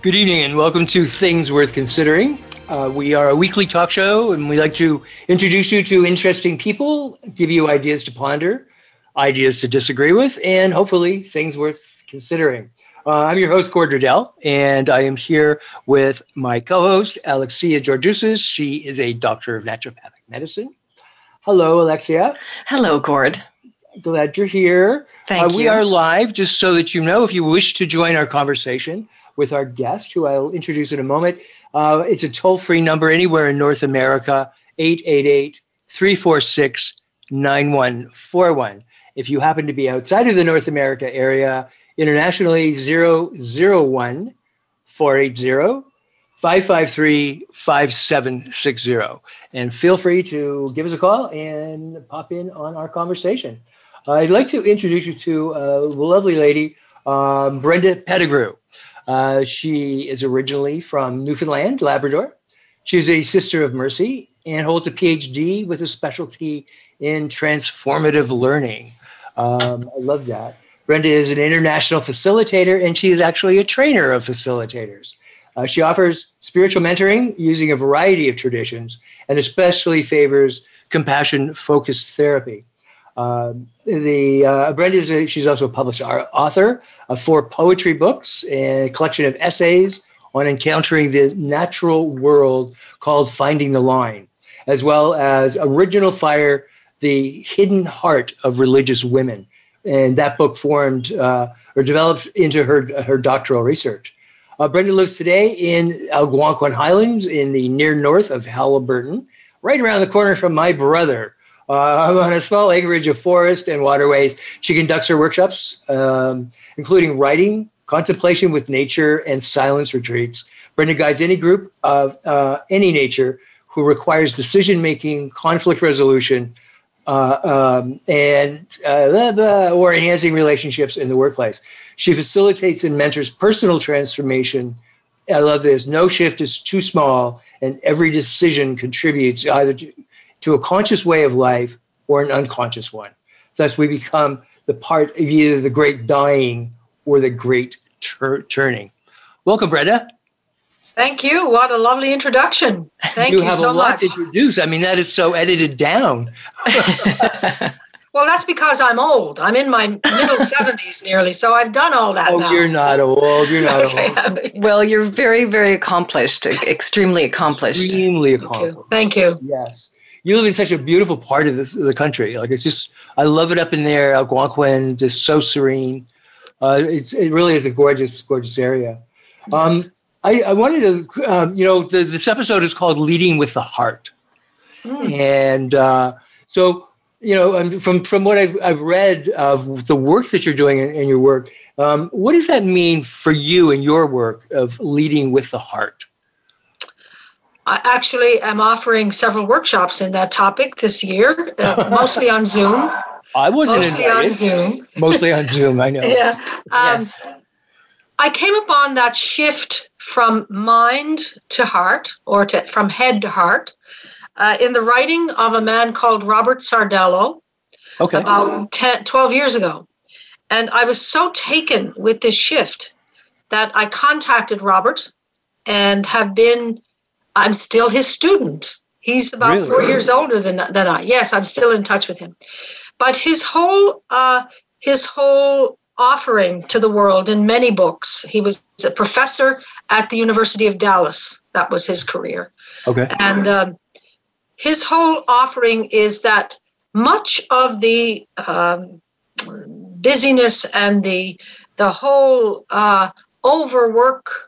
Good evening and welcome to Things Worth Considering. Uh, we are a weekly talk show and we like to introduce you to interesting people, give you ideas to ponder, ideas to disagree with, and hopefully things worth considering. Uh, I'm your host, Gord Riddell, and I am here with my co host, Alexia Georgiousis. She is a doctor of naturopathic medicine. Hello, Alexia. Hello, Gord. Glad you're here. Thank uh, We you. are live, just so that you know, if you wish to join our conversation with our guest, who I'll introduce in a moment. Uh, it's a toll free number anywhere in North America, 888 346 9141. If you happen to be outside of the North America area, internationally 001 480 553 5760. And feel free to give us a call and pop in on our conversation. I'd like to introduce you to a lovely lady, um, Brenda Pettigrew. Uh, she is originally from Newfoundland, Labrador. She's a sister of mercy and holds a PhD with a specialty in transformative learning. Um, I love that. Brenda is an international facilitator and she is actually a trainer of facilitators. Uh, she offers spiritual mentoring using a variety of traditions and especially favors compassion focused therapy. Um, the uh, Brenda she's also a published author of four poetry books and a collection of essays on encountering the natural world called Finding the Line, as well as Original Fire, the hidden heart of religious women. And that book formed uh, or developed into her, her doctoral research. Uh, Brenda lives today in Algonquin Highlands in the near north of Haliburton, right around the corner from my brother. Uh, on a small acreage of forest and waterways, she conducts her workshops, um, including writing, contemplation with nature, and silence retreats. Brenda guides any group of uh, any nature who requires decision making, conflict resolution, uh, um, and uh, blah, blah, or enhancing relationships in the workplace. She facilitates and mentors personal transformation. I love this. No shift is too small, and every decision contributes either to, to a conscious way of life or an unconscious one. Thus, we become the part of either the great dying or the great tur- turning. Welcome, Brenda. Thank you. What a lovely introduction. Thank you, you have so a lot much. to introduce. I mean, that is so edited down. Well, that's because I'm old. I'm in my middle 70s nearly, so I've done all that Oh, now. you're not old. You're not Yes, old. Well, you're very, very accomplished, extremely accomplished. Extremely Thank accomplished. you. Thank you. Yes. You live in such a beautiful part of the, the country. Like it's just, I love it up in there. Algonquin, just so serene. Uh, it's, it really is a gorgeous, gorgeous area. Um, Yes. I, I wanted to, um, you know, the, this episode is called Leading with the Heart. Mm. And uh, so, you know, um, from, from what I've, I've read of the work that you're doing in, in your work, um, what does that mean for you and your work of leading with the heart? I actually am offering several workshops in that topic this year, uh, mostly on Zoom. I wasn't Mostly on. Zoom. Mostly on Zoom, I know. Yeah. Um, Yes. I came upon that shift from mind to heart, or to, from head to heart, uh, in the writing of a man called Robert Sardello. Okay. about 10, 12 years ago. And I was so taken with this shift that I contacted Robert and have been, I'm still his student. He's about Really? four years older than, than I. Yes, I'm still in touch with him. But his whole, uh, his whole offering to the world in many books, he was a professor at the University of Dallas. That was his career. Okay. And um, his whole offering is that much of the um, busyness and the the whole uh, overwork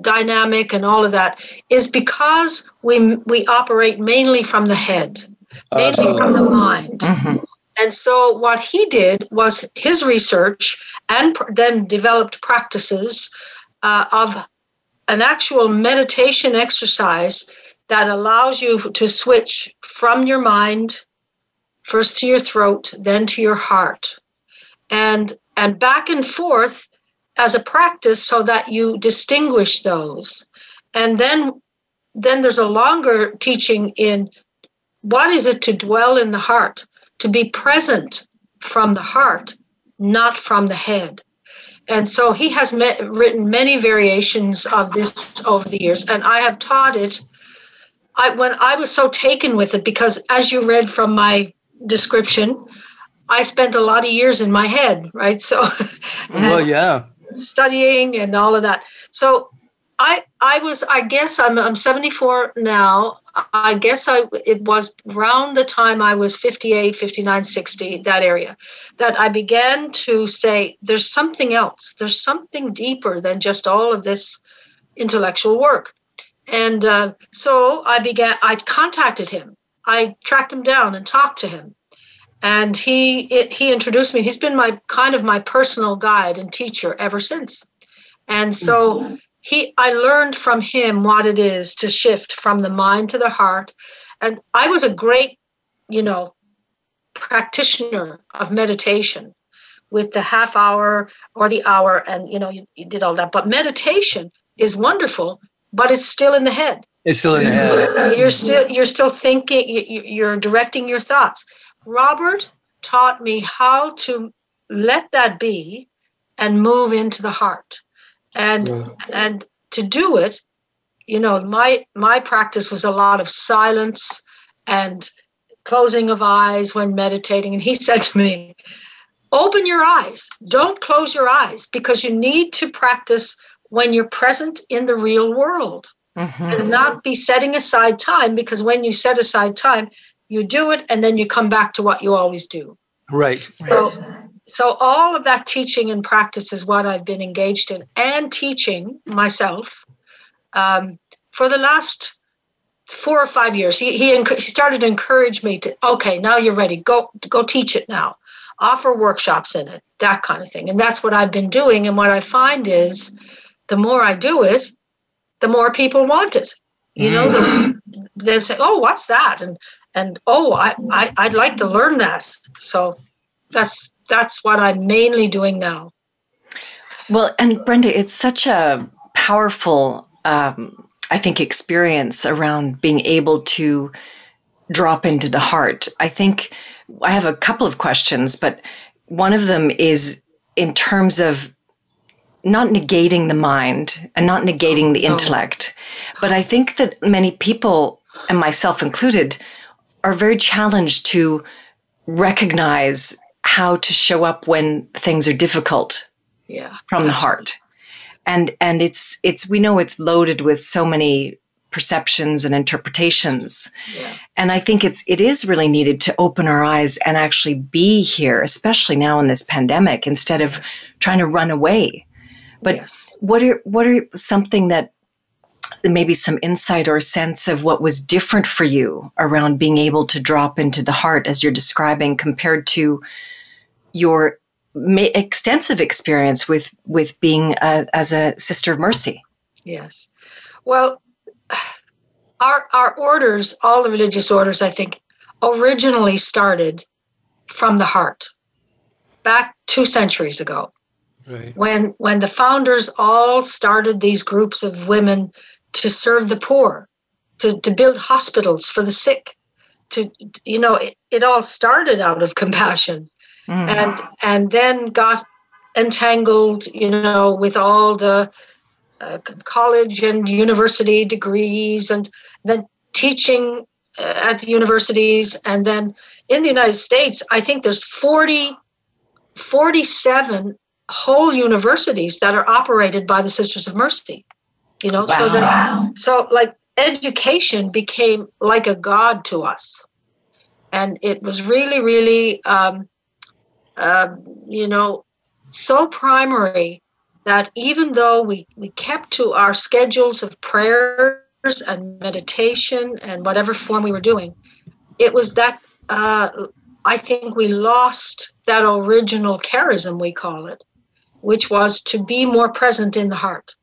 dynamic and all of that is because we we operate mainly from the head, mainly from the mind. Mhm. And so what he did was his research and pr- then developed practices uh, of an actual meditation exercise that allows you to switch from your mind first to your throat then to your heart and and back and forth as a practice so that you distinguish those. And then then there's a longer teaching in what is it to dwell in the heart to be present from the heart not from the head. And so he has met, written many variations of this over the years and i have taught it. I, when i was so taken with it because as you read from my description i spent a lot of years in my head right? So well yeah studying and all of that so I I was I guess I'm I'm 74 now. I guess I it was around the time I was 58, 59, 60 that area that I began to say there's something else. There's something deeper than just all of this intellectual work. And uh, so I began I contacted him. I tracked him down and talked to him. And he it, he introduced me. He's been my kind of my personal guide and teacher ever since. And so mm-hmm. he i learned from him what it is to shift from the mind to the heart. And i was a great you know practitioner of meditation with the half hour or the hour and you know you, you did all that. But meditation is wonderful but it's still in the head. It's still in the head. You're still you're still thinking you're directing your thoughts robert taught me how to let that be and move into the heart and yeah. and to do it you know my my practice was a lot of silence and closing of eyes when meditating and he said to me open your eyes don't close your eyes because you need to practice when you're present in the real world mm-hmm. and not be setting aside time because when you set aside time you do it and then you come back to what you always do right so so all of that teaching and practice is what I've been engaged in and teaching myself um, for the last four or five years. He, he, he started to encourage me to, okay, now you're ready. Go, go teach it now. Offer workshops in it, that kind of thing. And that's what I've been doing. And what I find is the more I do it, the more people want it. You know, mm. they say, oh, what's that? And, and oh, I, I, I'd like to learn that. So that's that's what I'm mainly doing now. Well, and Brenda, it's such a powerful, um, I think, experience around being able to drop into the heart. I think I have a couple of questions, but one of them is in terms of not negating the mind and not negating the intellect. But I think that many people, and myself included, are very challenged to recognize how to show up when things are difficult yeah. from the heart. And and it's it's we know it's loaded with so many perceptions and interpretations. Yeah. and i think it's it is really needed to open our eyes and actually be here especially now in this pandemic instead of trying to run away. But yes. what are what are something that maybe some insight or sense of what was different for you around being able to drop into the heart as you're describing compared to your ma- extensive experience with with being a, as a sister of mercy. Yes. Well, our our orders, all the religious orders, I think, originally started from the heart, back two centuries ago. Right. When when the founders all started these groups of women to serve the poor, to, to build hospitals for the sick, to you know, it, it all started out of compassion mm. and and then got entangled, you know, with all the uh, college and university degrees, and then teaching uh, at the universities, and then in the United States, I think there's 40, 47 whole universities that are operated by the Sisters of Mercy. You know, wow. so that so like education became like a god to us, and it was really, really um, um, you know, so primary that even though we, we kept to our schedules of prayers and meditation and whatever form we were doing, it was that uh, I think we lost that original charism, we call it, which was to be more present in the heart.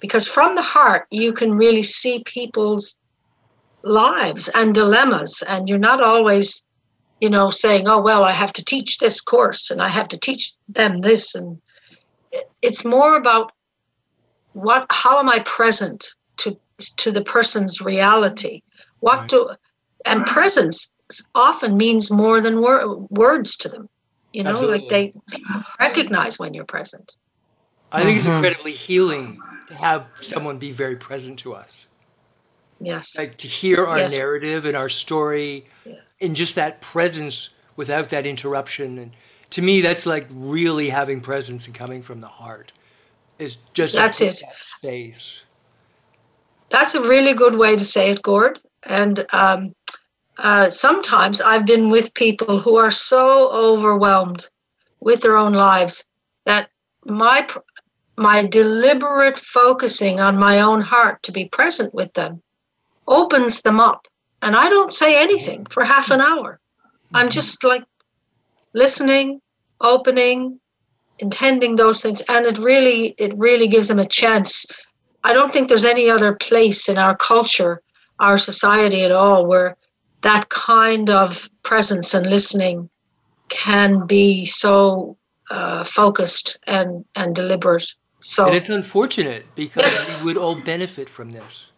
Because from the heart you can really see people's lives and dilemmas and you're not always you know saying oh well i have to teach this course and i have to teach them this and it's more about what how am i present to to the person's reality what right. do and presence often means more than wor- words to them you know Absolutely. like they recognize when you're present i think mm-hmm. it's incredibly healing to have someone be very present to us. Yes. Like to hear our yes. narrative and our story yeah. in just that presence without that interruption. And to me that's like really having presence and coming from the heart. Is just that's it. that space. That's a really good way to say it gord. And um, uh, sometimes i've been with people who are so overwhelmed with their own lives that my my deliberate focusing on my own heart to be present with them opens them up and i don't say anything for half an hour i'm just like listening, opening, intending those things, and it really it really gives them a chance. I don't think there's any other place in our culture, our society at all, where that kind of presence and listening can be so uh, focused and and deliberate. So and it's unfortunate because we would all benefit from this.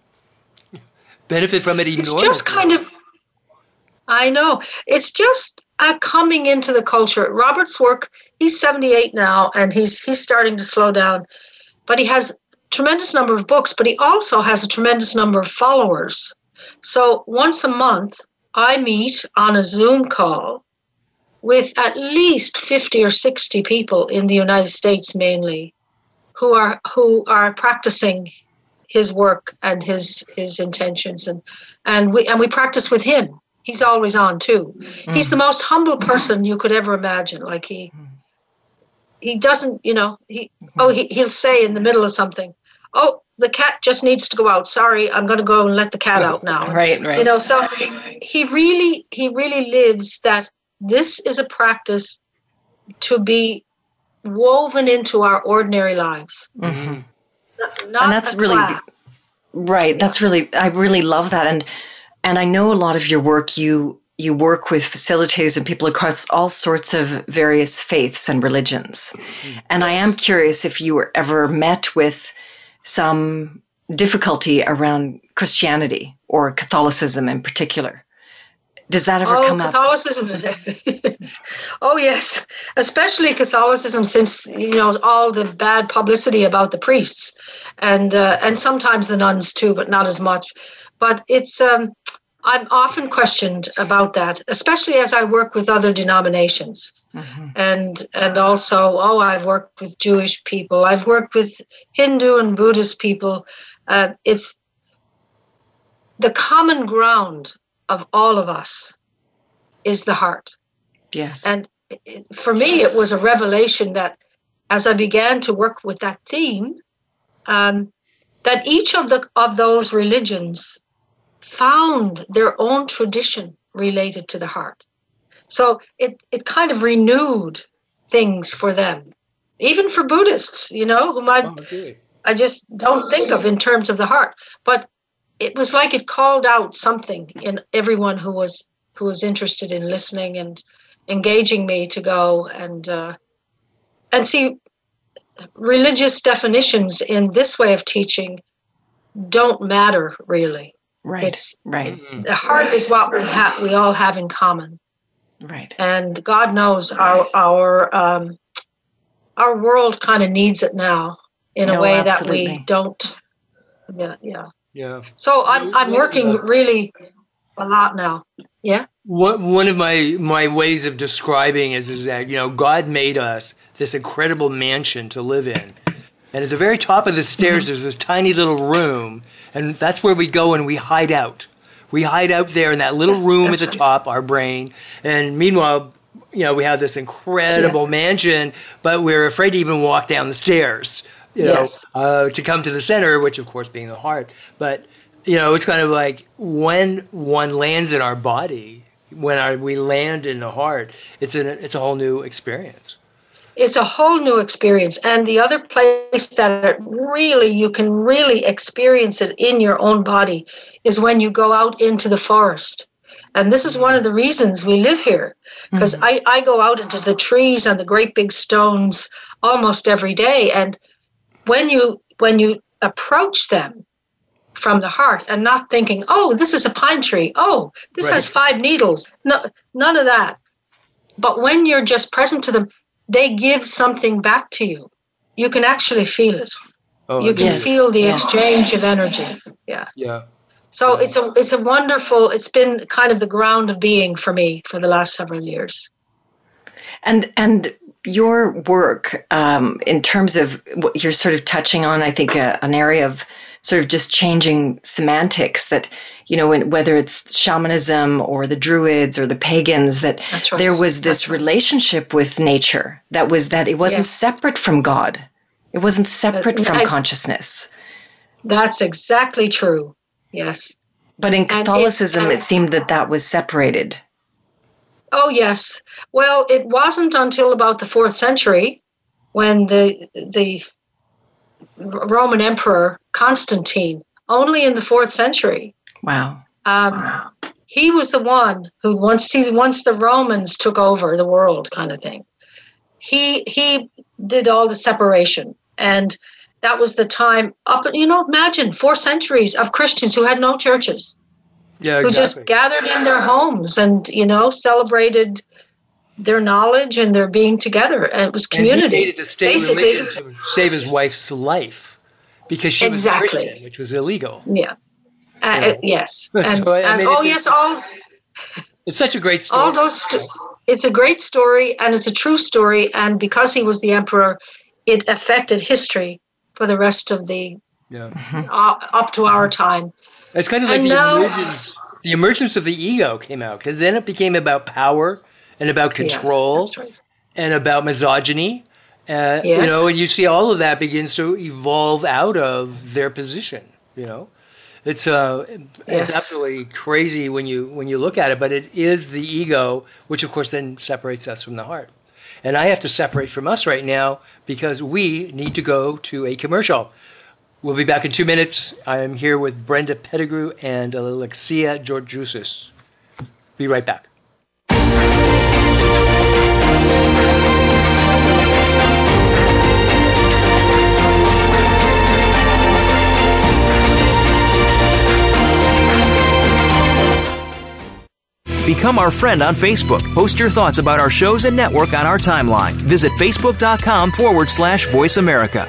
benefit from it enormously. It's just kind of. I know. It's just uh, coming into the culture. Robert's work, he's 78 now and he's he's starting to slow down, but he has tremendous number of books, but he also has a tremendous number of followers. So once a month, I meet on a Zoom call with at least 50 or 60 people in the United States mainly who are who are practicing his work and his his intentions and and we and we practice with him he's always on too. Mm. He's the most humble person you could ever imagine. Like he he doesn't, you know, he oh he, he'll say in the middle of something, oh the cat just needs to go out. Sorry, I'm going to go and let the cat out now. Right, right. You know, so he really he really lives that this is a practice to be woven into our ordinary lives. Mm-hmm. Not, not and that's really class. right. That's really I really love that and and I know a lot of your work you you work with facilitators and people across all sorts of various faiths and religions. Mm-hmm. And I am curious if you were ever met with some difficulty around Christianity or Catholicism in particular. Does that ever oh, come Catholicism. up? oh yes, especially Catholicism, since you know all the bad publicity about the priests, and uh, and sometimes the nuns too, but not as much. But it's um, I'm often questioned about that, especially as I work with other denominations. Mm-hmm. And and also, oh, I've worked with Jewish people, I've worked with Hindu and Buddhist people. Uh, it's the common ground of all of us is the heart. Yes. And it, for me, yes. it was a revelation that as I began to work with that theme, um, that each of the of those religions found their own tradition related to the heart. So it, it kind of renewed things for them, even for Buddhists, you know, whom I, oh, I just don't think of in terms of the heart. But it was like it called out something in everyone who was who was interested in listening and engaging me to go and uh, and see religious definitions in this way of teaching don't matter really Right. It's right. Mm-hmm. The heart is what we have. We all have in common. Right. And God knows our our um, our world kind of needs it now in no, a way absolutely. that we don't. Yeah. Yeah. Yeah. So I'm I'm working really a lot now. Yeah. One one of my my ways of describing is is that you know God made us this incredible mansion to live in, and at the very top of the stairs mm-hmm. there's this tiny little room and that's where we go and we hide out. We hide out there in that little room at the top, our brain. And meanwhile, you know, we have this incredible yeah. mansion, but we're afraid to even walk down the stairs, you know, yes. uh, to come to the center, which of course being the heart. But, you know, it's kind of like when one lands in our body, when our, we land in the heart, it's, an, it's a whole new experience. it's a whole new experience. And the other place that really you can really experience it in your own body is when you go out into the forest. And this is one of the reasons we live here, because mm-hmm. I, I go out into the trees and the great big stones almost every day. And when you when you approach them from the heart and not thinking, oh, this is a pine tree, oh, this right. has five needles. No, none of that. But when you're just present to them, they give something back to you. You can actually feel it. Oh, you can yes. feel the yes. exchange of energy. Yeah. Yeah. So it's a it's a wonderful. It's been kind of the ground of being for me for the last several years. And and your work um, in terms of what you're sort of touching on, I think uh, an area of sort of just changing semantics that you know whether it's shamanism or the druids or the pagans that right. there was this right. relationship with nature that was that it wasn't yes. separate from god it wasn't separate uh, from I, consciousness that's exactly true yes but in catholicism it, it seemed that that was separated oh yes well it wasn't until about the fourth century when the the Roman Emperor Constantine, only in the fourth century. Wow. Um, wow. He was the one who once he, once the Romans took over the world, kind of thing. He he did all the separation, and that was the time up. You know, imagine four centuries of Christians who had no churches. Yeah, exactly. Who just gathered in their homes and you know celebrated their knowledge and their being together. And it was community. And he needed to stay Basically, religion to save his wife's life because she exactly. was Christian, which was illegal. Yeah. Uh, yeah. yes. And, so, I mean, and, oh, yes. All. It's such a great story. All those. St- it's a great story, and it's a true story. And because he was the emperor, it affected history for the rest of the yeah. Uh, up to our time. It's kind of like the, now, emergence, the emergence of the ego came out because then it became about power and about control yeah, right. and about misogyny. Uh, yes. You know, and you see all of that begins to evolve out of their position. You know, it's uh, yes. it's absolutely crazy when you when you look at it. But it is the ego, which of course then separates us from the heart. And I have to separate from us right now because we need to go to a commercial. We'll be back in two minutes. I am here with Brenda Pettigrew and Alexia Georgiousis. Be right back. Become our friend on Facebook. Post your thoughts about our shows and network on our timeline. Visit facebook.com forward slash voice America.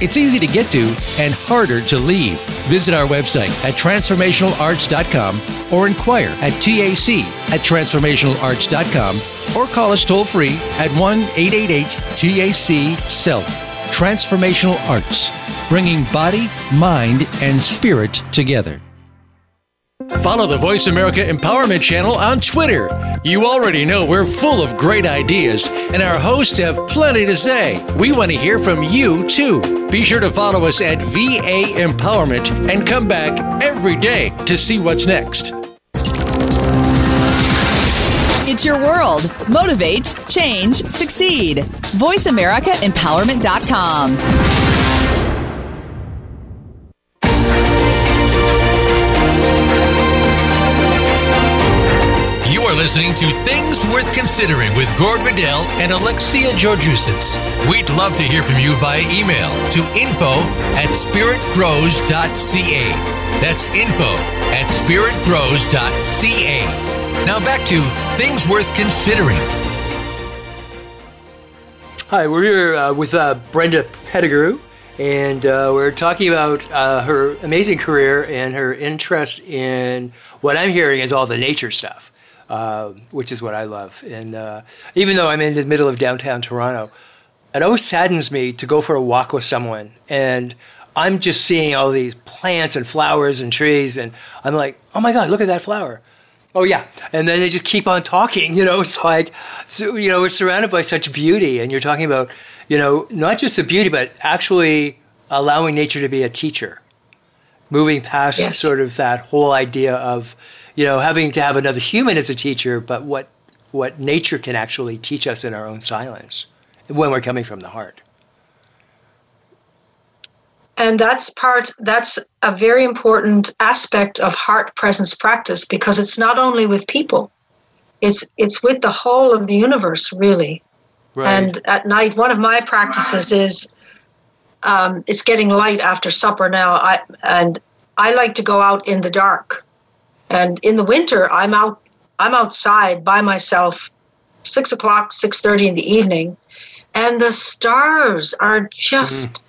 It's easy to get to and harder to leave. Visit our website at transformationalarts.com or inquire at TAC at transformationalarts.com or call us toll free at 1 888 TAC SELF. Transformational Arts, bringing body, mind, and spirit together. Follow the Voice America Empowerment Channel on Twitter. You already know we're full of great ideas, and our hosts have plenty to say. We want to hear from you, too. Be sure to follow us at VA Empowerment and come back every day to see what's next. It's your world. Motivate, change, succeed. VoiceAmericaEmpowerment.com. listening to Things Worth Considering with Gord Riddell and Alexia Georgiousis. We'd love to hear from you via email to info at spiritgrows.ca. That's info at spiritgrows.ca. Now back to things worth considering. Hi, we're here uh, with uh, Brenda Pettigrew, and uh, we're talking about uh, her amazing career and her interest in what I'm hearing is all the nature stuff, uh, which is what I love. And uh, even though I'm in the middle of downtown Toronto, it always saddens me to go for a walk with someone and I'm just seeing all these plants and flowers and trees, and I'm like, oh my God, look at that flower. Oh yeah, and then they just keep on talking. You know, it's like, so, you know, we're surrounded by such beauty, and you're talking about, you know, not just the beauty, but actually allowing nature to be a teacher, moving past yes. sort of that whole idea of, you know, having to have another human as a teacher, but what what nature can actually teach us in our own silence when we're coming from the heart. And that's part that's a very important aspect of heart presence practice because it's not only with people. It's it's with the whole of the universe really. Right. and at night one of my practices is um, it's getting light after supper now. I, and i like to go out in the dark and in the winter i'm out i'm outside by myself six o'clock six thirty in the evening and the stars are just mm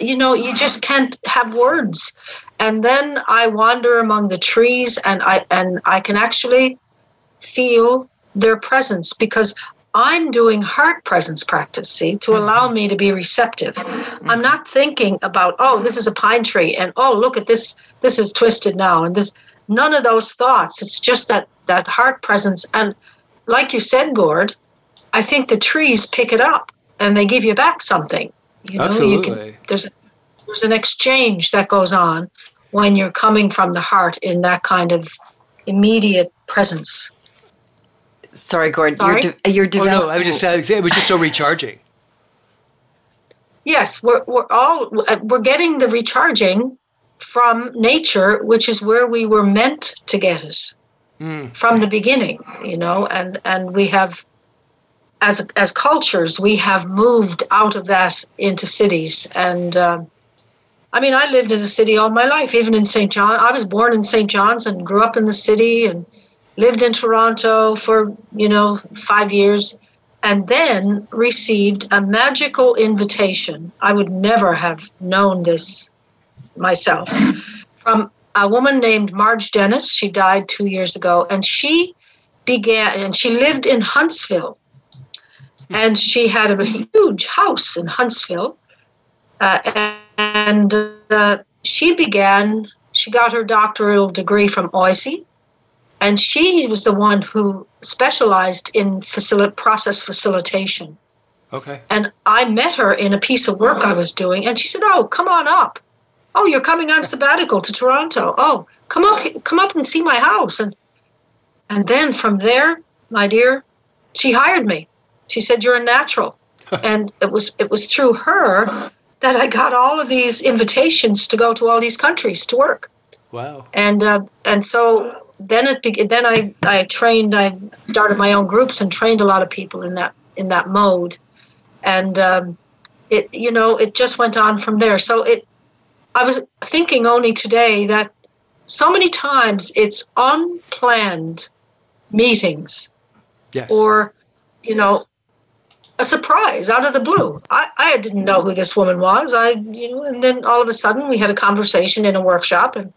you know, you just can't have words. And then I wander among the trees and I and I can actually feel their presence because I'm doing heart presence practice, see, to mm-hmm. allow me to be receptive. I'm not thinking about, oh, this is a pine tree and oh, look at this, this is twisted now and this none of those thoughts. It's just that that heart presence. And like you said, Gord, I think the trees pick it up and they give you back something. You know, Absolutely. Can, there's there's an exchange that goes on when you're coming from the heart in that kind of immediate presence. Sorry, Gord. Sorry? You're, de- you're developing. Oh no, I was just it was just so recharging. Yes, we're we're all we're getting the recharging from nature, which is where we were meant to get it mm. from the beginning. You know, and and we have as as cultures we have moved out of that into cities and. Um, I mean, I lived in a city all my life, even in St. John. I was born in St. John's and grew up in the city and lived in Toronto for, you know, five years and then received a magical invitation. I would never have known this myself from a woman named Marge Dennis. She died two years ago, and she began, and she lived in Huntsville. And she had a huge house in Huntsville. Uh, and uh, she began, she got her doctoral degree from OISE, and she was the one who specialized in facil- process facilitation. Okay. And I met her in a piece of work I was doing, and she said, "Oh, come on up. Oh, you're coming on sabbatical to Toronto. Oh, come up, come up and see my house." And and then from there, my dear, she hired me. She said, "You're a natural," and it was it was through her that I got all of these invitations to go to all these countries to work. Wow. And uh, and so then it be- then I I trained I started my own groups and trained a lot of people in that in that mode, and um, it you know it just went on from there. So it I was thinking only today that so many times it's unplanned meetings yes. or you know a surprise out of the blue. I, I didn't know who this woman was. I, you know, and then all of a sudden we had a conversation in a workshop, and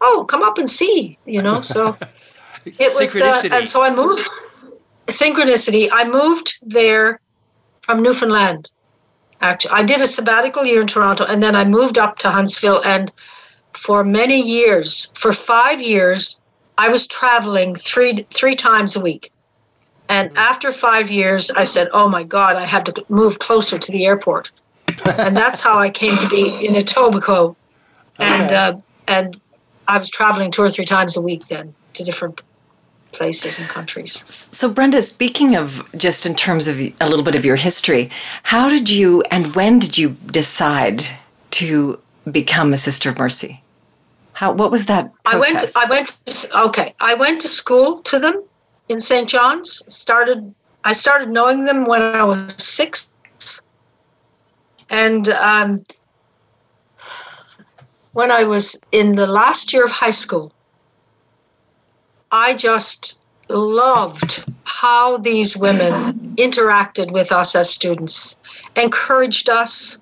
oh, come up and see, you know. So it was, uh, and so I moved. Synchronicity. I moved there from Newfoundland. Actually, I did a sabbatical year in Toronto, and then I moved up to Huntsville. And for many years, for five years, I was traveling three three times a week. And after five years, I said, "Oh my God, I have to move closer to the airport," and that's how I came to be in Etobicoke. And okay. uh, and I was traveling two or three times a week then to different places and countries. So, Brenda, speaking of just in terms of a little bit of your history, how did you and when did you decide to become a Sister of Mercy? How what was that? Process? I went. I went. Okay, I went to school to them in St. John's. Started I started knowing them when I was six, and um, when I was in the last year of high school, I just loved how these women interacted with us as students, encouraged us,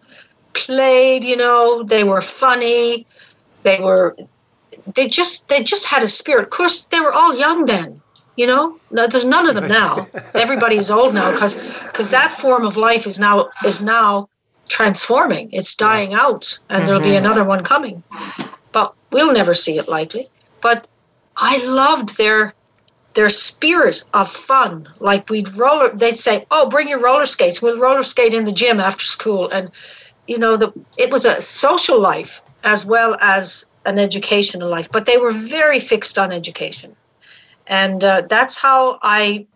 played, you know, they were funny, they were they just they just had a spirit. Of course, they were all young then. You know, there's none of them now. Everybody's old now because because that form of life is now is now transforming. It's dying out, and mm-hmm. there'll be mm-hmm. another one coming. But we'll never see it likely. But I loved their their spirit of fun. Like we'd roller, they'd say, "Oh, bring your roller skates. We'll roller skate in the gym after school." And you know, the it was a social life as well as an educational life. But they were very fixed on education and uh, that's how I,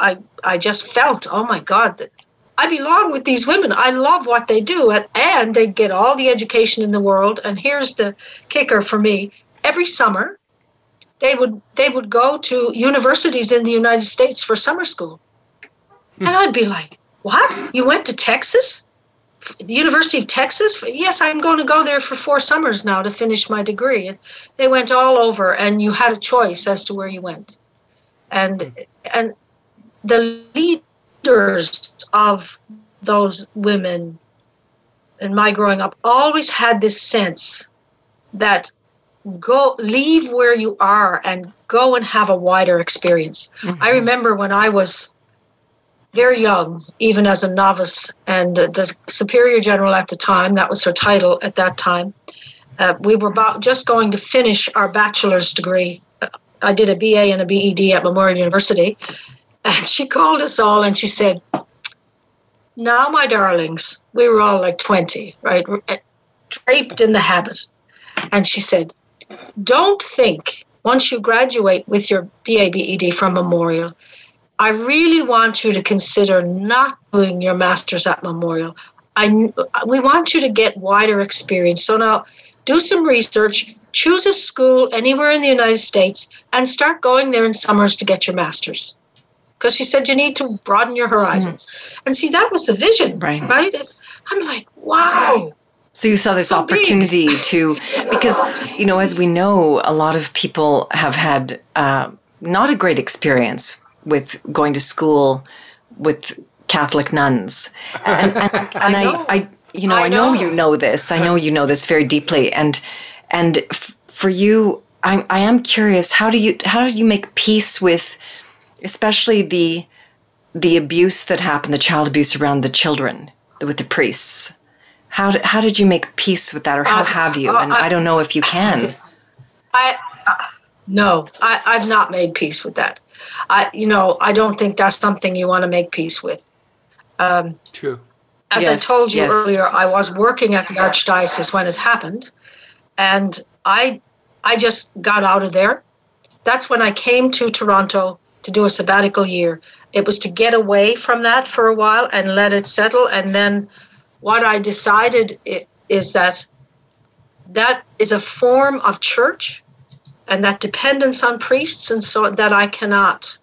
I, I just felt, oh my God, that I belong with these women. I love what they do, and, and they get all the education in the world. And here's the kicker for me: every summer, they would they would go to universities in the United States for summer school, hmm. and I'd be like, "What? You went to Texas?" the University of Texas. Yes, I'm going to go there for four summers now to finish my degree. And they went all over, and you had a choice as to where you went. And and the leaders of those women in my growing up always had this sense that go leave where you are and go and have a wider experience. Mm-hmm. I remember when I was very young, even as a novice, and the superior general at the time, that was her title at that time. Uh, we were about just going to finish our bachelor's degree. I did a BA and a BEd at Memorial University. And she called us all and she said, Now, my darlings, we were all like 20, right? Uh, draped in the habit. And she said, Don't think once you graduate with your BA BEd from Memorial I really want you to consider not doing your master's at Memorial. I, we want you to get wider experience. So now do some research, choose a school anywhere in the United States, and start going there in summers to get your master's. Because she said you need to broaden your horizons. Mm. And see, that was the vision, right? right? I'm like, wow. So you saw this so opportunity big. to, because, you know, as we know, a lot of people have had uh, not a great experience with going to school with Catholic nuns. And, and, and I, I, I, you know, I know. I know. you know this. I know you know this very deeply. And and f- for you, I, I am curious. How do you how do you make peace with, especially the the abuse that happened, the child abuse around the children with the priests? How did, how did you make peace with that, or how uh, have you? Uh, and I, I don't know if you can. I uh, no, I, I've not made peace with that. I, you know, I don't think that's something you want to make peace with. Um, True. As yes, I told you yes. earlier, I was working at the archdiocese when it happened, and I, I just got out of there. That's when I came to Toronto to do a sabbatical year. It was to get away from that for a while and let it settle. And then, what I decided is that that is a form of church and that dependence on priests and so that I cannot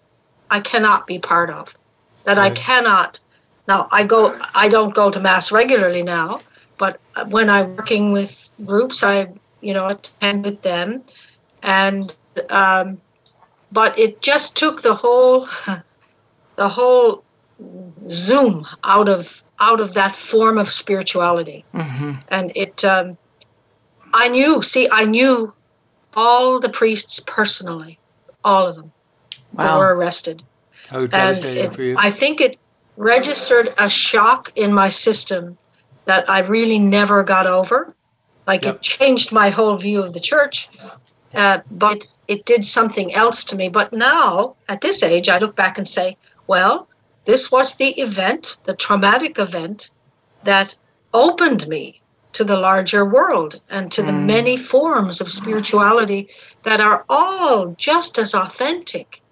I cannot be part of. That right. I cannot now I go I don't go to mass regularly now, but when I'm working with groups I you know attend with them and um, but it just took the whole the whole zoom out of out of that form of spirituality mm-hmm. and it um, i knew see i knew all the priests personally, all of them wow. were arrested. How devastating and it, for you. I think it registered a shock in my system that I really never got over. Like yep. it changed my whole view of the church, uh, but it, it did something else to me. But now, at this age, I look back and say, well, this was the event, the traumatic event that opened me to the larger world and to mm. the many forms of spirituality that are all just as authentic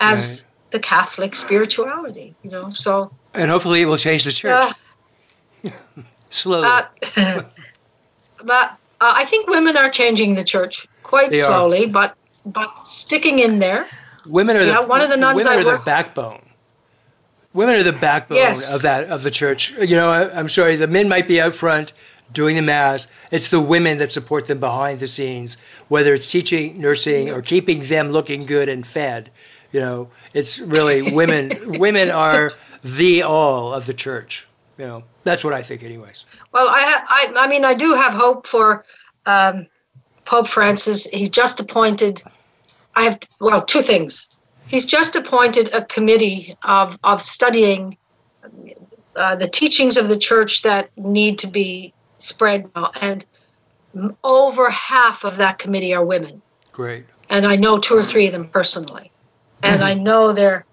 as right. the Catholic spirituality, you know. So and hopefully it will change the church uh, slowly. Uh, but uh, I think women are changing the church quite they slowly, are. but but sticking in there. Women are the, one of the nuns women I are work, the backbone. Women are the backbone yes. of that of the church. You know, I, I'm sorry, the men might be out front, doing the mass. It's the women that support them behind the scenes, whether it's teaching, nursing, or keeping them looking good and fed. You know, it's really women. women are the all of the church. You know, that's what I think, anyways. Well, I, I, I mean, I do have hope for um, Pope Francis. He's just appointed. I have well, two things. He's just appointed a committee of of studying uh, the teachings of the church that need to be spread now, and over half of that committee are women. Great. And I know two or three of them personally, and mm-hmm. I know their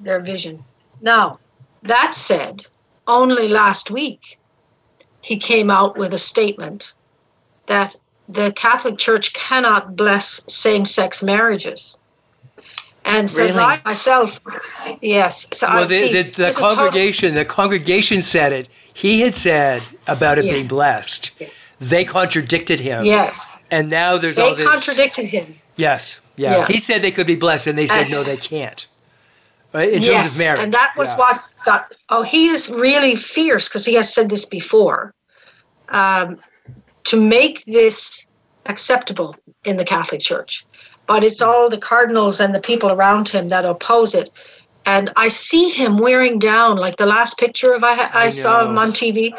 their vision. Now, that said, only last week he came out with a statement that the Catholic Church cannot bless same-sex marriages. And so really? I myself, yes. So well, the, see, the, the congregation, total- the congregation said it. He had said about it being blessed. They contradicted him. Yes. And now there's they all this. They contradicted him. Yes. Yeah. yeah. He said they could be blessed, and they said no, they can't. In terms yes, of marriage. And that was what got. Oh, he is really fierce because he has said this before. Um, to make this acceptable in the Catholic Church, but it's all the cardinals and the people around him that oppose it. And I see him wearing down, like the last picture of I, I, I saw him on TV.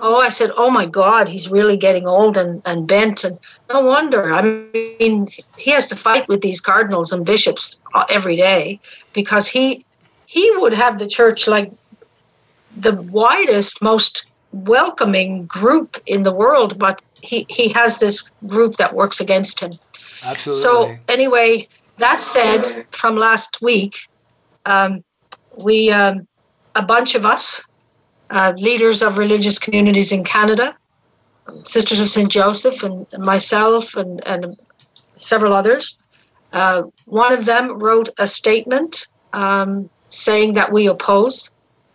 Oh, I said, oh my God, he's really getting old and, and bent. And no wonder. I mean, he has to fight with these cardinals and bishops uh, every day because he he would have the church like the widest, most welcoming group in the world, but he, he has this group that works against him. Absolutely. So, anyway, that said, from last week, um, we, um, a bunch of us, uh, leaders of religious communities in Canada, Sisters of St. Joseph, and myself, and, and several others, uh, one of them wrote a statement um, saying that we oppose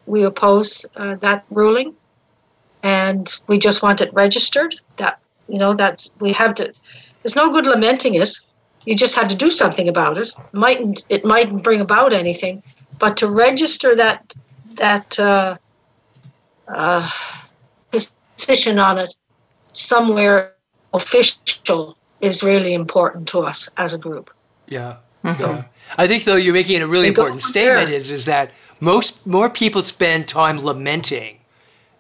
we oppose uh, that ruling, and we just want it registered. That you know that we have to. There's no good lamenting it. You just had to do something about it. mightn't it mightn't bring about anything, but to register that that uh, uh, position on it somewhere official is really important to us as a group. Yeah. Mm-hmm. yeah. I think though you're making a really important statement is is that most more people spend time lamenting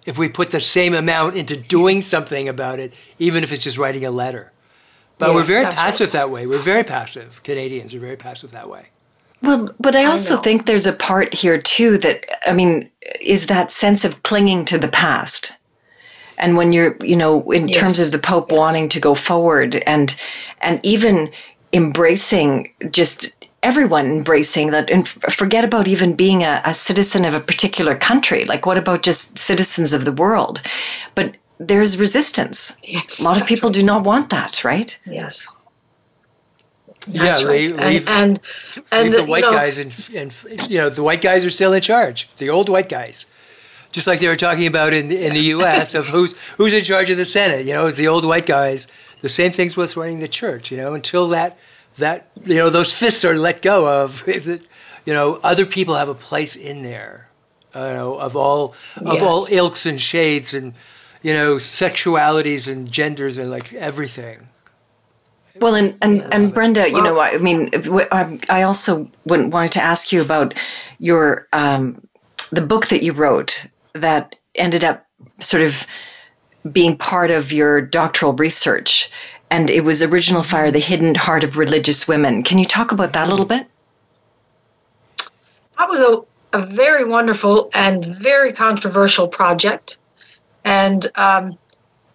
if we put the same amount into doing something about it, even if it's just writing a letter. But yes, we're very passive right. that way. We're very passive. Canadians are very passive that way. Well, but I also I think there's a part here too that I mean is that sense of clinging to the past. And when you're, you know, in yes. terms of the Pope yes. wanting to go forward and and even embracing just everyone embracing that and forget about even being a, a, citizen of a particular country like what about just citizens of the world but there's resistance yes, a lot of people right. do not want that right yes that's yeah, right. leave, and, and, and leave the, the, white know, guys and, and you know the white guys are still in charge. The old white guys, just like they were talking about in in the U.S. of who's who's in charge of the Senate. You know, it's the old white guys. The same thing's what's running the church. You know, until that that you know those fists are let go of is it you know other people have a place in there you know of all of yes. all ilks and shades and you know sexualities and genders and like everything well and and, yes. and brenda you know i mean i also wanted to ask you about your um, the book that you wrote that ended up sort of being part of your doctoral research and it was Original Fire, The Hidden Heart of Religious Women. Can you talk about that a little bit? That was a, a very wonderful and very controversial project. And, um,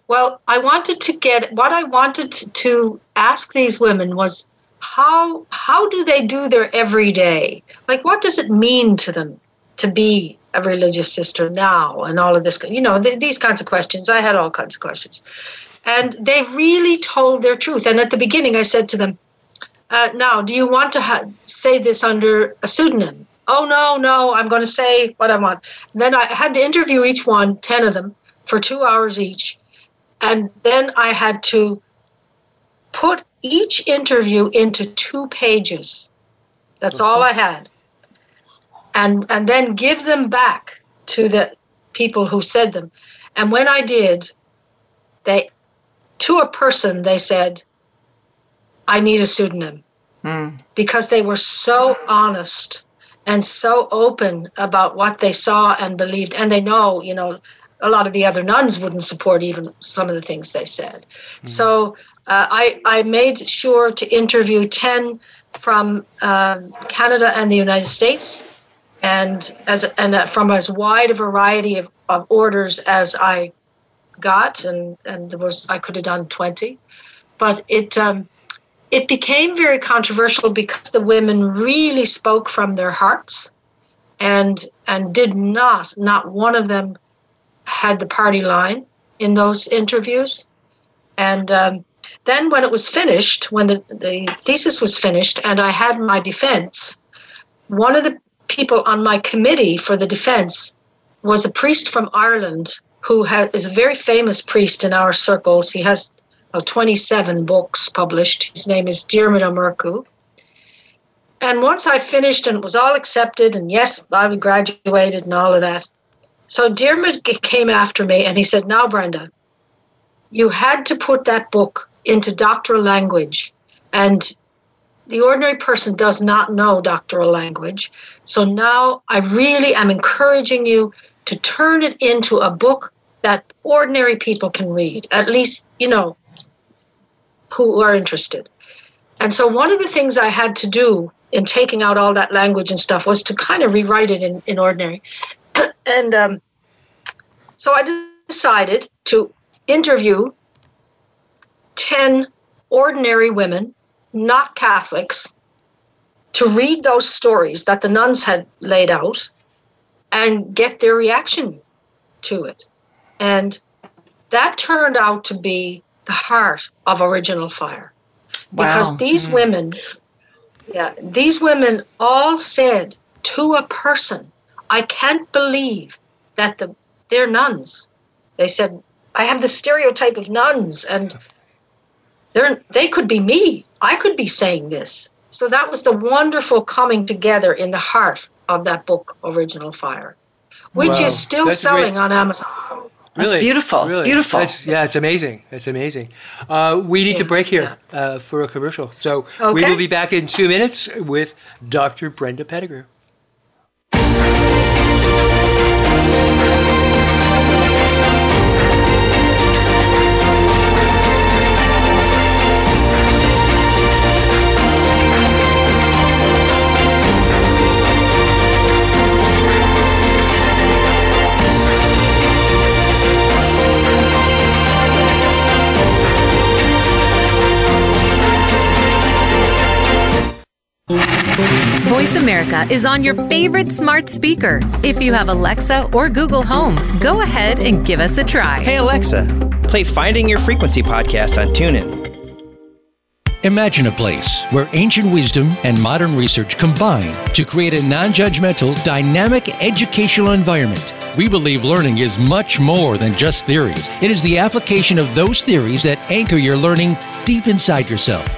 well, I wanted to get what I wanted to, ask these women was how how do they do their everyday? Like, what does it mean to them to be a religious sister now and all of this you know th- these kinds of questions i had all kinds of questions and they really told their truth. And at the beginning, I said to them, uh, Now, do you want to ha- say this under a pseudonym? Oh, no, no, I'm going to say what I want. And then I had to interview each one, 10 of them, for two hours each. And then I had to put each interview into two pages. That's all I had. And, and then give them back to the people who said them. And when I did, they to a person, they said, I need a pseudonym. mm. because they were so honest and so open about what they saw and believed. And they know, you know, a lot of the other nuns wouldn't support even some of the things they said. Mm. So uh, I, I made sure to interview 10 from uh, Canada and the United States, and as and uh, from as wide a variety of, of orders as I got, and and there was I could have done 20, but it um, it became very controversial because the women really spoke from their hearts and and did not not one of them had the party line in those interviews and um, then when it was finished when the, the thesis was finished and i had my defense one of the people on my committee for the defense was a priest from ireland who is a very famous priest in our circles he has of 27 books published. His name is Diarmuid O'Murchu. And once I finished and it was all accepted, and yes, I graduated and all of that. So Diarmuid came after me and he said, Now, Brenda, you had to put that book into doctoral language. And the ordinary person does not know doctoral language. So now I really am encouraging you to turn it into a book that ordinary people can read. At least, you know, who are interested. And so one of the things I had to do in taking out all that language and stuff was to kind of rewrite it in, in ordinary. And um, so I decided to interview 10 ordinary women, not Catholics, to read those stories that the nuns had laid out and get their reaction to it. And that turned out to be the heart of original fire because these mm. women yeah these women all said to a person i can't believe that the they're nuns they said i have the stereotype of nuns and they're they could be me i could be saying this so that was the wonderful coming together in the heart of that book original fire which wow. is still That's selling great. on amazon Really, That's beautiful. Really. It's beautiful. That's, yeah, it's amazing. It's amazing. Uh, we need yeah. to break here uh, for a commercial. So okay. we will be back in two minutes with Dr. Brenda Pettigrew. America is on your favorite smart speaker. If you have Alexa or Google Home, go ahead and give us a try. Hey, Alexa, play Finding Your Frequency podcast on TuneIn. Imagine a place where ancient wisdom and modern research combine to create a non judgmental, dynamic educational environment. We believe learning is much more than just theories. It is the application of those theories that anchor your learning deep inside yourself.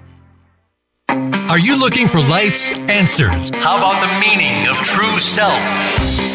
Are you looking for life's answers? How about the meaning of true self?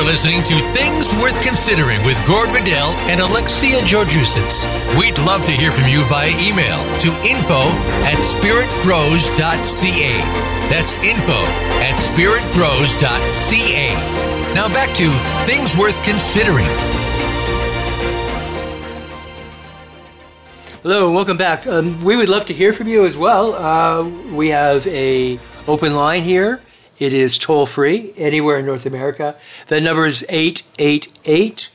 Are listening to Things Worth Considering with Gord Riddell and Alexia Georgiousis. We'd love to hear from you via email to info at spiritgrows.ca. That's info at spiritgrows.ca. Now back to Things Worth Considering. Hello and welcome back. Um, we would love to hear from you as well. Uh, we have a open line here. It is toll free anywhere in North America. The number is 888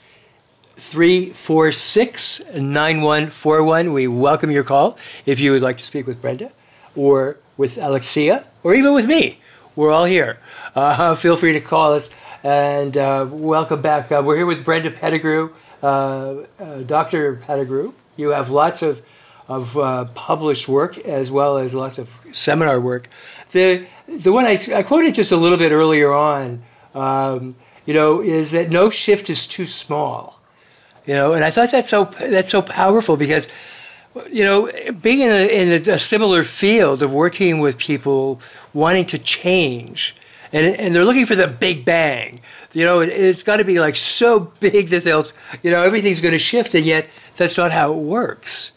346 9141. We welcome your call if you would like to speak with Brenda or with Alexia or even with me. We're all here. Uh, feel free to call us and uh, welcome back. Uh, we're here with Brenda Pettigrew, uh, uh, Dr. Pettigrew. You have lots of, of uh, published work as well as lots of seminar work. The the one I, I quoted just a little bit earlier on, um, you know, is that no shift is too small. You know, and I thought that's so that's so powerful because, you know, being in a, in a, similar field of working with people wanting to change, and and they're looking for the big bang. You know, it, it's got to be like so big that they'll, you know, everything's going to shift, and yet that's not how it works.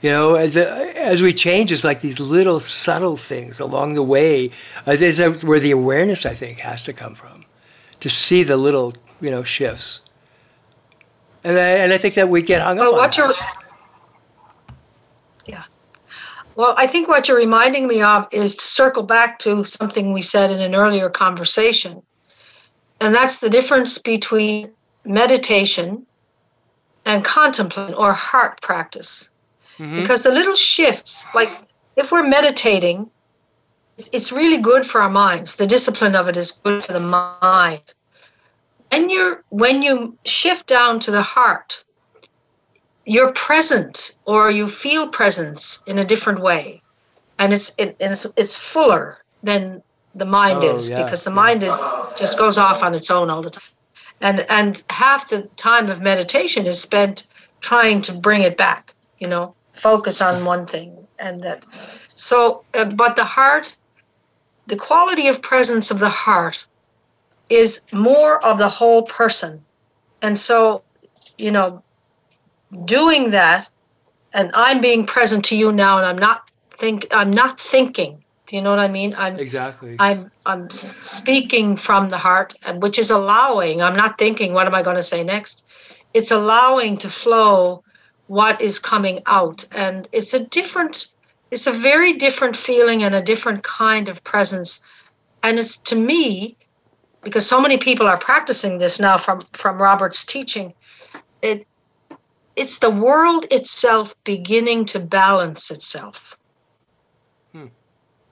You know, as, as we change, it's like these little subtle things along the way. Uh, is where the awareness, I think, has to come from, to see the little, you know, shifts. And I, and I think that we get hung well, up on what that. You're, yeah. Well, I think what you're reminding me of is to circle back to something we said in an earlier conversation. And that's the difference between meditation and contemplation or heart practice. Mm-hmm. Because the little shifts, like if we're meditating, it's really good for our minds. The discipline of it is good for the mind. When you're when you shift down to the heart, you're present or you feel presence in a different way, and it's it, it's, it's fuller than the mind oh, is yeah. because the mind is just goes off on its own all the time, and and half the time of meditation is spent trying to bring it back. You know, focus on one thing and that so uh, but the heart the quality of presence of the heart is more of the whole person. And so you know doing that and i'm being present to you now and i'm not think i'm not thinking. Do you know what i mean? I'm exactly. I'm i'm speaking from the heart and which is allowing i'm not thinking what am i going to say next? It's allowing to flow what is coming out. And it's a different it's a very different feeling and a different kind of presence. And it's to me because so many people are practicing this now from from robert's teaching it it's the world itself beginning to balance itself. Hmm.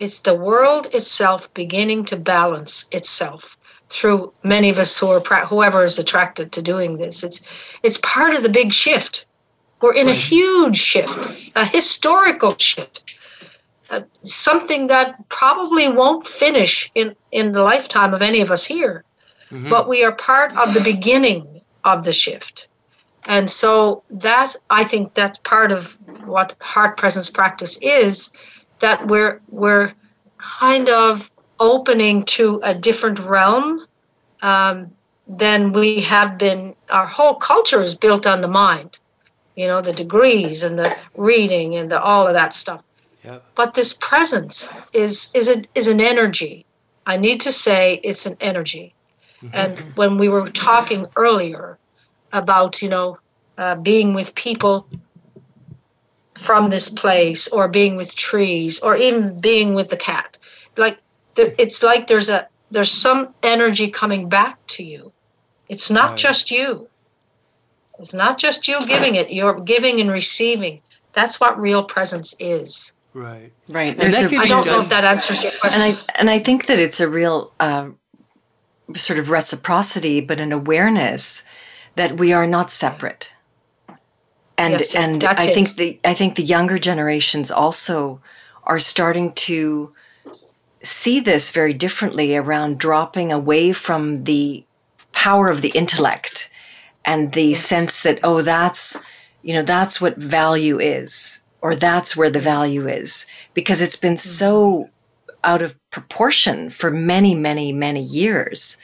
it's the world itself beginning to balance itself through many of us who are whoever is attracted to doing this. It's it's part of the big shift we're in a huge shift, a historical shift, uh, something that probably won't finish in, in the lifetime of any of us here. Mm-hmm. But we are part of the beginning of the shift. And so that I think that's part of what heart presence practice is that we're we're kind of opening to a different realm um, than we have been. Our whole culture is built on the mind you know, the degrees and the reading and the all of that stuff. Yep. But this presence is is a, is an energy. I need to say it's an energy. Mm-hmm. And when we were talking earlier about, you know, uh, being with people from this place or being with trees or even being with the cat, like there, it's like there's a there's some energy coming back to you. It's not right. just you. It's not just you giving it, you're giving and receiving. That's what real presence is. Right. Right. And a, I don't know if that answers your question. And I and I think that it's a real uh, sort of reciprocity, but an awareness that we are not separate. And yes, and I it. think the I think the younger generations also are starting to see this very differently around dropping away from the power of the intellect and the sense that oh that's you know that's what value is or that's where the value is because it's been so out of proportion for many many many years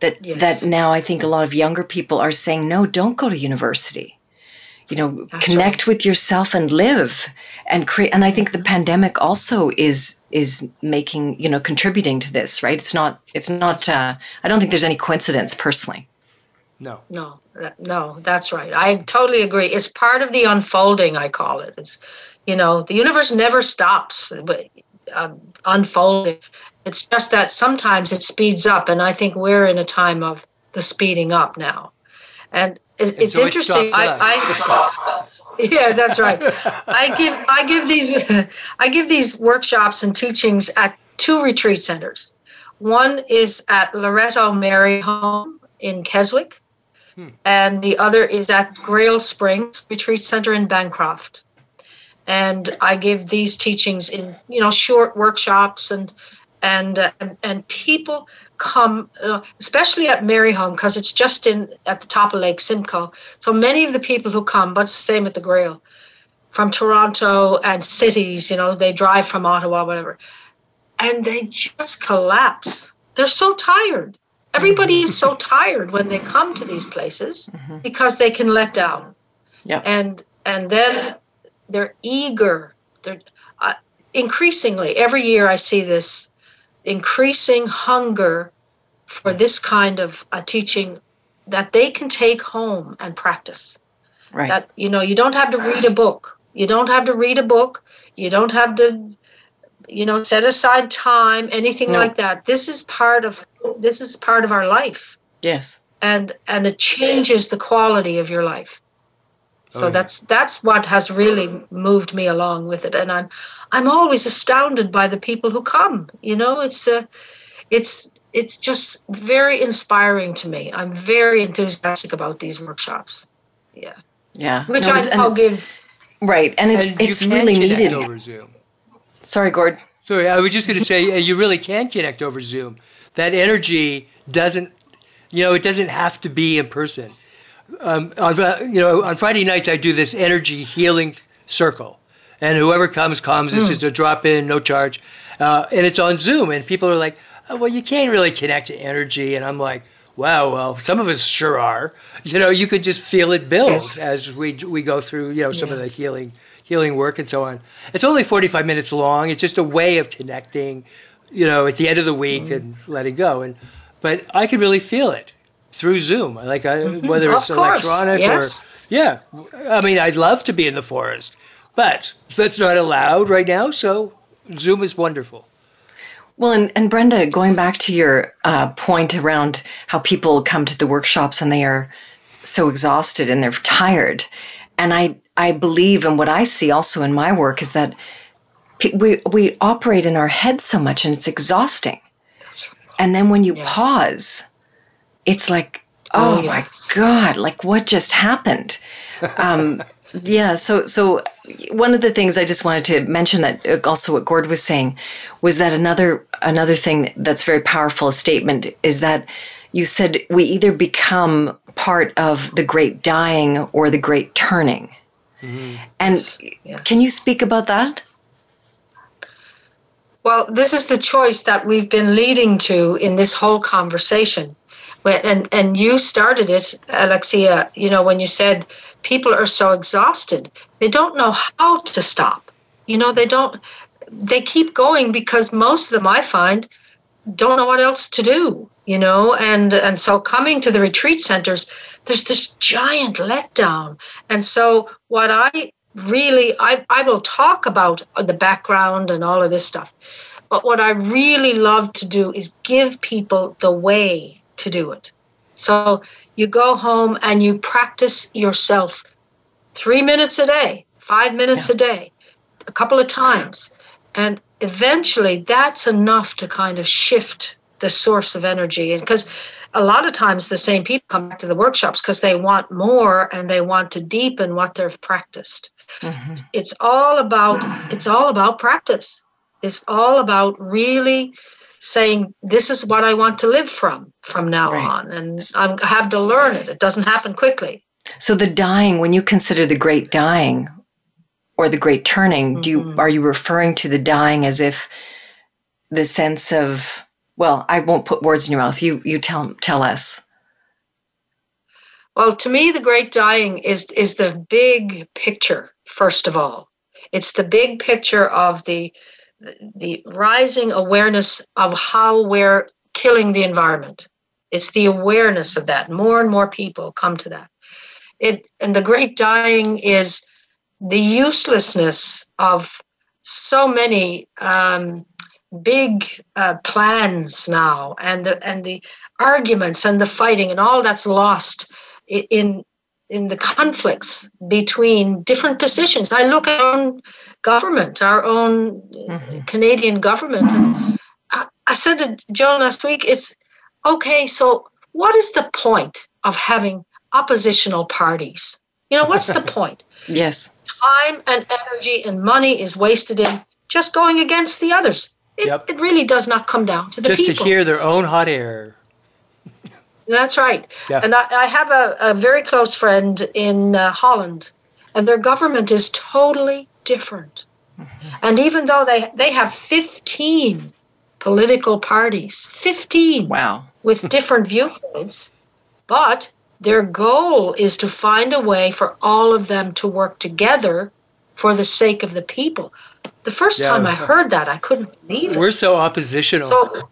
that Yes. that now I think a lot of younger people are saying no, don't go to university. You know, That's connect with yourself and live and create and I think the pandemic also is is making, you know, contributing to this, right? It's not it's not uh I don't think there's any coincidence personally. No. No, that- no, that's right. I totally agree. It's part of the unfolding. I call it. It's, you know, the universe never stops, but um, unfolding. It's just that sometimes it speeds up, and I think we're in a time of the speeding up now. And it's, And so it interesting. stops I, I yeah, that's right. I give I give these I give these workshops and teachings at two retreat centers. One is at Loretto Maryholme in Keswick, and the other is at Grail Springs Retreat Center in Bancroft. And I give these teachings in you know short workshops and and uh, and, and people come uh, especially at Maryholme because it's just in at the top of Lake Simcoe. So many of the people who come, but same at the Grail, from Toronto and cities, you know, they drive from Ottawa, whatever, and they just collapse. They're so tired. Everybody is so tired when they come to these places because they can let down. Yep. And and then they're eager. They're uh, increasingly every year I see this increasing hunger for this kind of uh, teaching that they can take home and practice Right. that you know you don't have to read a book you don't have to read a book you don't have to you know set aside time anything No. like that this is part of this is part of our life yes. and and it changes the quality of your life so Oh, yeah. that's that's what has really moved me along with it and i'm i'm always astounded by the people who come you know it's uh, it's it's just very inspiring to me i'm very enthusiastic about these workshops yeah Yeah. which No, I, it's- and i'll give Right. And it's And it's really needed. over Zoom. Sorry, Gord. Sorry, I was just going to say uh, you really can connect over Zoom. That energy doesn't, you know, it doesn't have to be in person. Um, on, you know, on Friday nights I do this energy healing circle, and whoever comes comes. It's just a drop in, no charge, uh, and it's on Zoom. And people are like, oh, "Well, you can't really connect to energy," and I'm like. Wow, well, some of us sure are. You know, you could just feel it build Yes. as we we go through, you know, some of the healing healing work and so on. It's only 45 minutes long. It's just a way of connecting, you know, at the end of the week and letting go. And but I could really feel it through Zoom. Like I, whether it's course, electronic yes. or yeah. I mean, I'd love to be in the forest, but that's not allowed right now. So Zoom is wonderful. Well, and, and Brenda, going back to your uh, point around how people come to the workshops and they are so exhausted and they're tired, and I I believe and what I see also in my work is that we we operate in our head so much and it's exhausting, and then when you Yes. pause, it's like Oh, oh, yes. my god, like what just happened? Um, yeah, so so one of the things I just wanted to mention that uh, also what Gord was saying was that another another thing that's very powerful statement is that you said we either become part of the great dying or the great turning. And yes. can you speak about that? Well, this is the choice that we've been leading to in this whole conversation. And, and you started it, Alexia, you know, when you said people are so exhausted, they don't know how to stop. You know, they don't, they keep going because most of them, I find, don't know what else to do, you know, and, and so coming to the retreat centers, there's this giant letdown. And so what I really I, I will talk about the background and all of this stuff. But what i really love to do is give people the way to do it. So you go home and you practice yourself three minutes a day five minutes a day a couple of times. And eventually that's enough to kind of shift the source of energy. And because a lot of times the same people come back to the workshops because they want more and they want to deepen what they've practiced. Mm-hmm. It's all about it's all about practice. It's all about really saying this is what i want to live from from now Right. on and I'm- i have to learn it. It doesn't happen quickly. So the dying, when you consider the great dying or the great turning, do you mm-hmm. are you referring to the dying as if the sense of Well, I won't put words in your mouth. You you tell tell us. Well, to me, the great dying is is the big picture. First of all, it's the big picture of the the rising awareness of how we're killing the environment. It's the awareness of that. More and more people come to that. It and the great dying is the uselessness of so many um, big uh, plans now, and the and the arguments and the fighting and all that's lost in in the conflicts between different positions. I look at our own government, our own mm-hmm. Canadian government, and I, I said to Joan last week, it's okay. So, what is the point of having oppositional parties? You know, what's the point? Yes. Time and energy and money is wasted in just going against the others. It, yep. it really does not come down to the just people. to hear their own hot air. That's right. Yeah. And I, I have a, a, very close friend in uh, Holland, and their government is totally different. Mm-hmm. And even though they, they have 15 political parties, 15 wow. with different viewpoints, but their goal is to find a way for all of them to work together for the sake of the people. The first yeah. time I heard that, I couldn't believe it. We're so oppositional. So,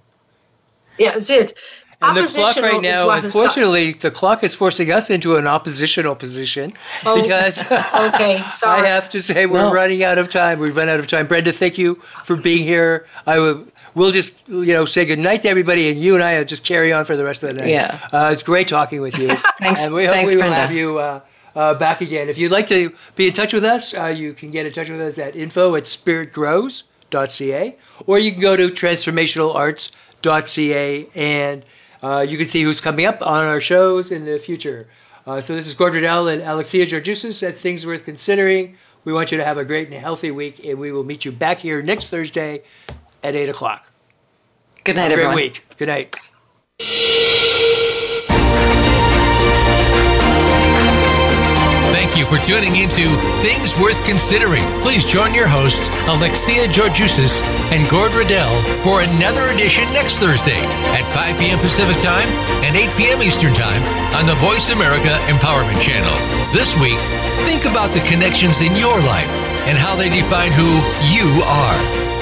yeah, it's it. And the clock right now, unfortunately, the clock is forcing us into an oppositional position oh, because okay, sorry. I have to say we're no. running out of time. We've run out of time. Brenda, thank you for being here. I will. We'll just you know say good night to everybody, and you and I will just carry on for the rest of the night. Yeah, uh, it's great talking with you. thanks. And we hope thanks, we will Brenda. have you. Uh, uh, back again. If you'd like to be in touch with us, uh, you can get in touch with us at info at spiritgrows.ca or you can go to transformationalarts.ca and uh, you can see who's coming up on our shows in the future. Uh, so this is Gord Riddell and Alexia Georgiousis at Things Worth Considering. We want you to have a great and healthy week, and we will meet you back here next Thursday at 8 o'clock. Good night, great everyone. week. Good night. You for tuning into Things Worth Considering. Please join your hosts, Alexia Georgiousis and Gord Riddell, for another edition next Thursday at 5 p.m. Pacific Time and 8 p.m. Eastern Time on the Voice America Empowerment Channel. This week, think about the connections in your life and how they define who you are.